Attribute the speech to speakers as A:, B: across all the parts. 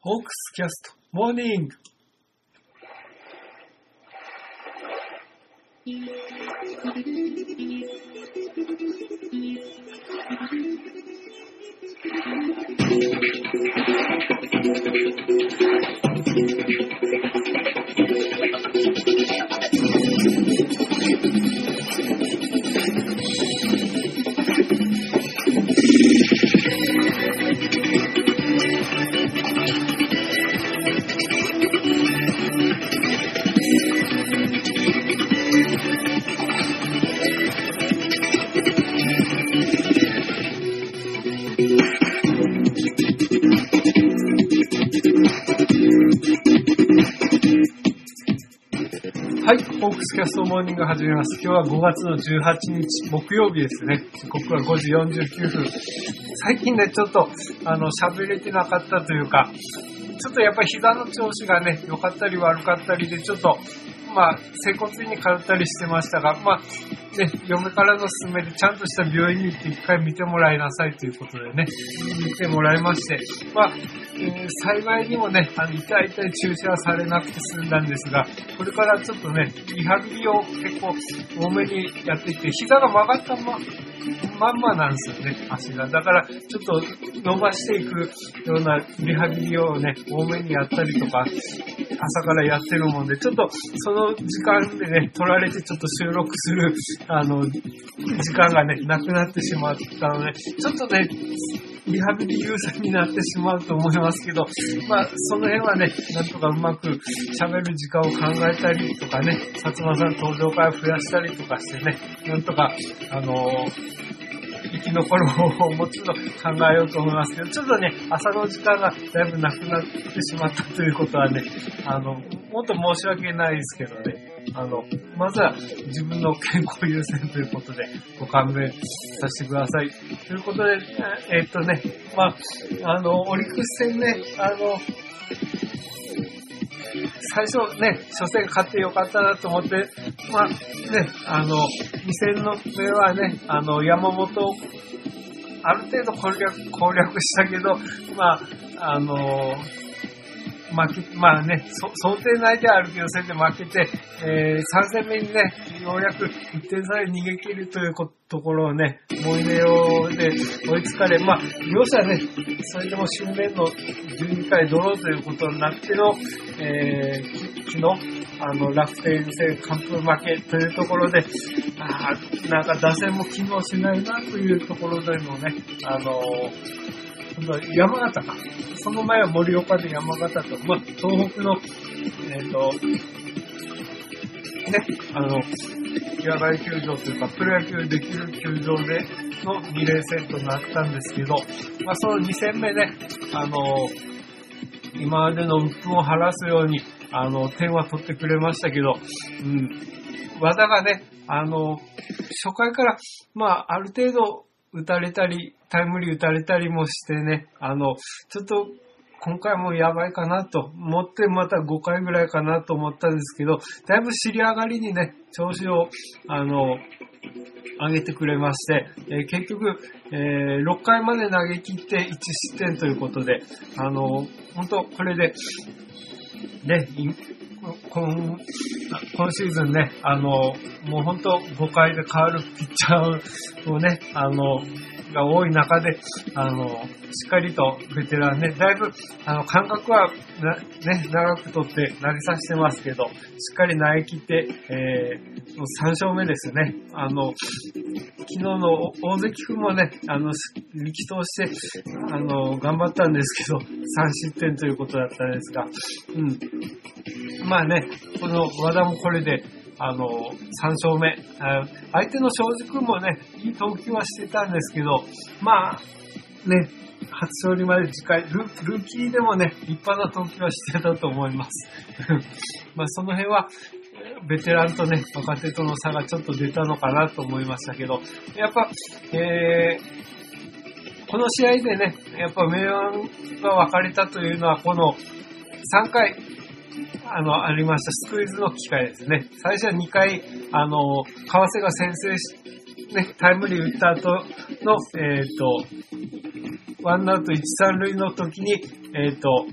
A: ホークスキャスト、モー。クスキャストモーニング始めます。今日は5月の18日、木曜日ですね。時刻は5時49分。最近ね、ちょっと、あの、喋れてなかったというか、ちょっとやっぱり膝の調子がね、良かったり悪かったりで、ちょっと、まあ、整骨院に通ったりしてましたが、まあ、ね、嫁からの勧めでちゃんとした病院に行って一回見てもらいなさいということでね、見てもらいまして、まあ、えー幸いにもね、あの、痛い痛い注射はされなくて済んだんですが、これからちょっとね、リハビリを結構多めにやっていって、膝が曲がったま、まんまなんですよね、足が。だから、ちょっと伸ばしていくようなリハビリをね、多めにやったりとか、朝からやってるもんで、ちょっとその時間でね、取られてちょっと収録する、あの、時間がね、なくなってしまったので、ちょっとね、リハビリ優先になってしまうと思いますけど、まあ、その辺はね、なんとかうまく喋る時間を考えたりとかね、薩摩さん登場会を増やしたりとかしてね、なんとか、あの生き残る方法をもうちょっと考えようと思いますけど、ちょっとね、朝の時間がだいぶなくなってしまったということはね、あの、もっと申し訳ないですけどね、あの、まずは自分の健康優先ということでご勘弁させてください。ということで、ええっとね、まあ、あの、オリックス戦ね、あの、最初ね、初戦勝ってよかったなと思って、まあね、あの、2戦の目はね、あの、山本、ある程度攻略、攻略したけど、まあ、あの、負け、まあね、想定内であるけど、それで負けて、えー、3戦目にね、ようやく1点差で逃げ切るというところをね、モイネロで追いつかれ、まあ、両者ね、それでも新年の12回ドローということになっての、えー、昨日、あの、楽天戦完封負けというところで、あーなんか打線も機能しないなというところでのね、あの今度は山形か。その前は盛岡で山形と、まあ、東北の、えっ、と、ね、あの、野外球場というか、プロ野球できる球場での2連戦となったんですけど、まあ、その2戦目ね、あの、今までの鬱憤を晴らすように、あの、点は取ってくれましたけど、うん、和田がね、あの、初回から、まあ、ある程度打たれたり、タイムリー打たれたりもしてね、あの、ちょっと、今回もやばいかなと。思って、また5回ぐらいかなと思ったんですけど、だいぶ尻上がりにね、調子を、あの、上げてくれまして、えー結局、えー6回まで投げ切って1失点ということで、あの、本当これで、ね、今今シーズンね、あの、もう本当5回で変わるピッチャーをね、あの、が多い中で、あの、しっかりとベテランね、だいぶ、あの、間隔は、ね、長くとって投げさせてますけど、しっかり投げ切って、えー、3勝目ですね。あの、昨日の大関君もね、あの、力投して、あの、頑張ったんですけど、3失点ということだったんですが、うん。まあね、この和田もこれで、あの、3勝目。相手の庄司君もね、いい投球はしてたんですけど、まあ、ね、初勝利まで近い。ルルーキーでもね、立派な投球はしてたと思います。まあ、その辺は、ベテランとね、若手との差がちょっと出たのかなと思いましたけど、やっぱ、えー、この試合でね、やっぱ明暗が分かれたというのは、この3回、あの、ありましたスクイズの機会ですね。最初は2回、あの、川瀬が先制し、ね、タイムリー打った後の、えっ、と、ワンアウト1、3塁の時に、えっ、ー、と、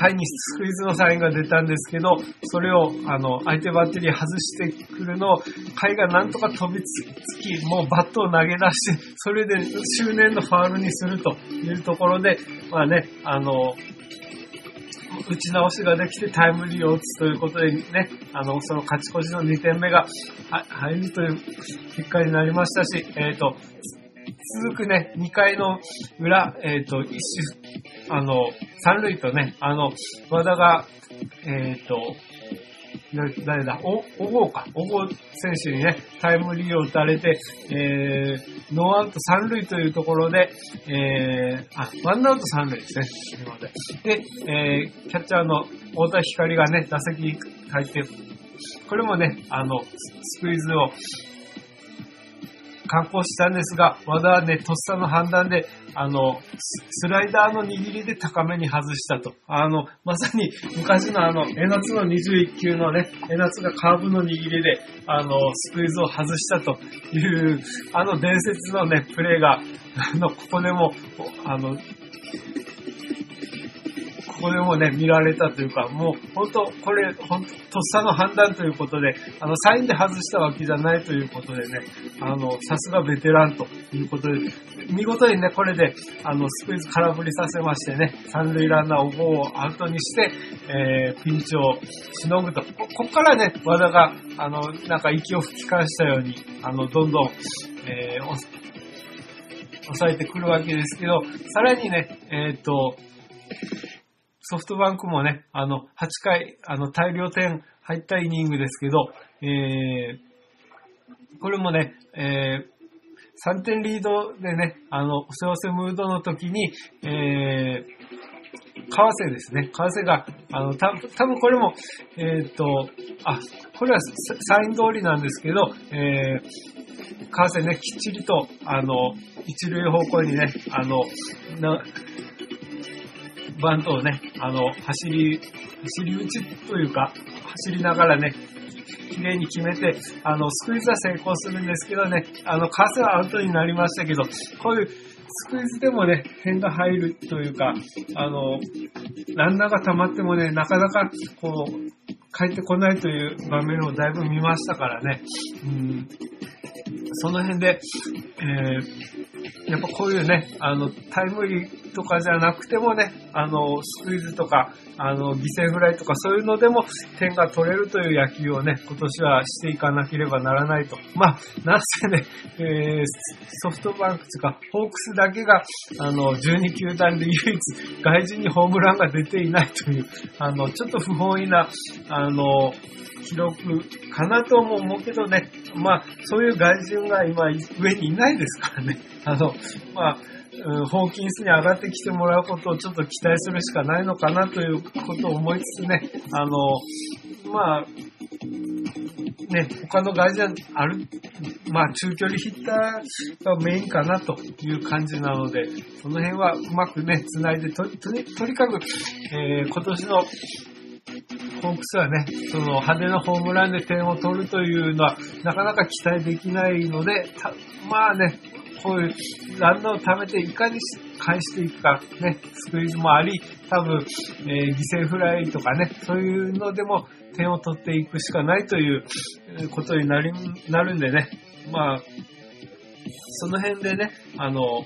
A: 回にスクイズのサインが出たんですけど、それを、あの、相手バッテリー外してくるのを、回がなんとか飛びつき、もうバットを投げ出して、それで執念のファールにするというところで、まあね、あの、打ち直しができてタイムリーを打つということでね、あの、その勝ち越しの2点目が入るという結果になりましたし、えっ、ー、と、続くね、2回の裏、えっ、ー、と、一種、あの、三塁とね、あの、和田が、えっ、ー、と、誰だ？お、おごうか。おごう選手にね、タイムリーを打たれて、えー、ノーアウト三塁というところで、えー、あ、ワンアウト三塁ですね。す。で、えー、キャッチャーの太田光がね、打席に入って、これもね、あの、スクイズを、観光したんですが、和田はね、とっさの判断で、あの、スライダーの握りで高めに外したと。あの、まさに昔のあの、江夏の21球のね、江夏がカーブの握りで、あの、スクイズを外したという、あの伝説のね、プレーが、あの、ここでも、あの、ここでもね、見られたというか、もう本当、これ、本当、ととっさの判断ということで、あの、サインで外したわけじゃないということでね、あの、さすがベテランということで、見事にね、これで、あの、スクイズ空振りさせましてね、三塁ランナーを5をアウトにして、えー、ピンチをしのぐと。こ、こっからね、和田が、あの、なんか息を吹き返したように、あの、どんどん、えー、抑えてくるわけですけど、さらにね、えっ、ー、と、ソフトバンクもね、あの、8回、あの、大量点入ったイニングですけど、えー、これもね、えー、3点リードでね、あの、せわせムードの時に、えー、為替ですね。為替が、あの、た多分これも、えっ、ー、と、あ、これはサイン通りなんですけど、えー、為替ね、きっちりと、あの、一塁方向にね、あの、な、バントをね、あの、走り、走り打ちというか、走りながらね、綺麗に決めて、あの、スクイズは成功するんですけどね、あの、カスはアウトになりましたけど、こういうスクイズでもね、点が入るというか、あの、ランナーが溜まってもね、なかなか、こう、帰ってこないという場面をだいぶ見ましたからね、うん、その辺で、えー、やっぱこういうね、あの、タイムリーとかじゃなくてもね、あの、スクイズとか、あの、犠牲フライとかそういうのでも点が取れるという野球をね、今年はしていかなければならないと。まあ、なんせね、えー、ソフトバンクとか、ホークスだけが、あの、12球団で唯一外人にホームランが出ていないという、あの、ちょっと不本意な、あの、記録かなとも思うけどね、まあ、そういう外人が今上にいないですからね。あの、まあ、うん、ホーキンスに上がってきてもらうことをちょっと期待するしかないのかなということを思いつつね、あの、まあ、ね、他の外人ある、まあ中距離ヒッターがメインかなという感じなので、その辺はうまくね、繋いでと、とにとにかく、えー、今年のホークスはね、その派手なホームランで点を取るというのはなかなか期待できないので、まあね、こういうランナーを貯めていかに返していくか、ね、スクイズもあり、多分、えー、犠牲フライとかね、そういうのでも点を取っていくしかないということになり、なるんでね、まあ、その辺でね、あの、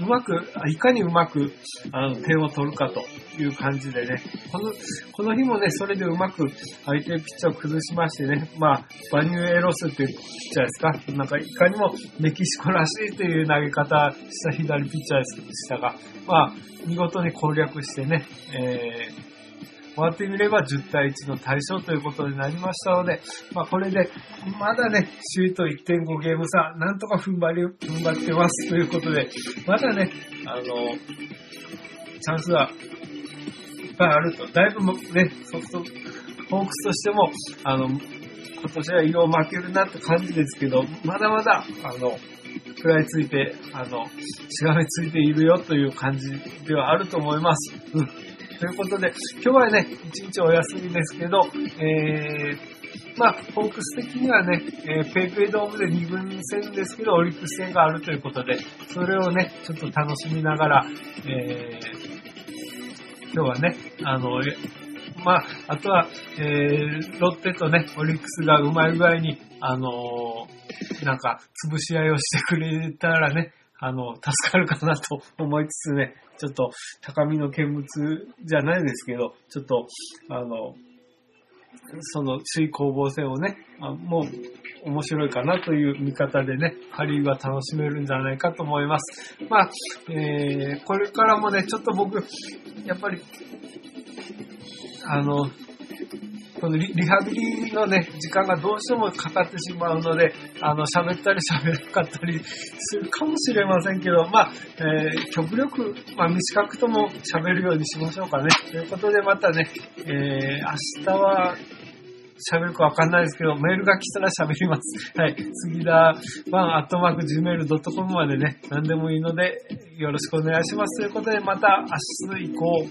A: うまく、いかにうまくあの点を取るかという感じでね、この、この日もね、それでうまく相手ピッチャーを崩しましてね、まあ、バニューエロスっていうピッチャーですか、なんかいかにもメキシコらしいという投げ方した左ピッチャーでしたが、まあ、見事に攻略してね、えー終わってみれば10対1の対象ということになりましたので、まあこれで、まだね、首位と1.5ゲーム差、なんとか踏ん張り、踏ん張ってますということで、まだね、あの、チャンスはいっぱいあると。だいぶね、ソフト、ホークスとしても、あの、今年は色を負けるなって感じですけど、まだまだ、あの、食らいついて、あの、しがみついているよという感じではあると思います。うん。ということで、今日はね、一日お休みですけど、えー、まあ、ホークス的にはね、えー、ペイペイドームで2分戦ですけど、オリックス戦があるということで、それをね、ちょっと楽しみながら、えー、今日はね、あの、まあ、あとは、えー、ロッテとね、オリックスがうまい具合に、あのー、なんか、潰し合いをしてくれたらね、あの、助かるかなと思いつつね、ちょっと高みの見物じゃないですけど、ちょっと、あの、その首位攻防戦をね、あもう面白いかなという見方でね、ハリーは楽しめるんじゃないかと思います。まあ、えー、これからもね、ちょっと僕、やっぱり、あの、このリハビリのね、時間がどうしてもかかってしまうので、あの、喋ったり喋らなかったりするかもしれませんけど、まあ、えー、極力、まあ、短くとも喋るようにしましょうかね。ということで、またね、えー、明日は、喋るかわかんないですけど、メールが来たら喋ります。はい。杉田ワンアットマーク gmail.com までね、何でもいいので、よろしくお願いします。ということで、また明日以降、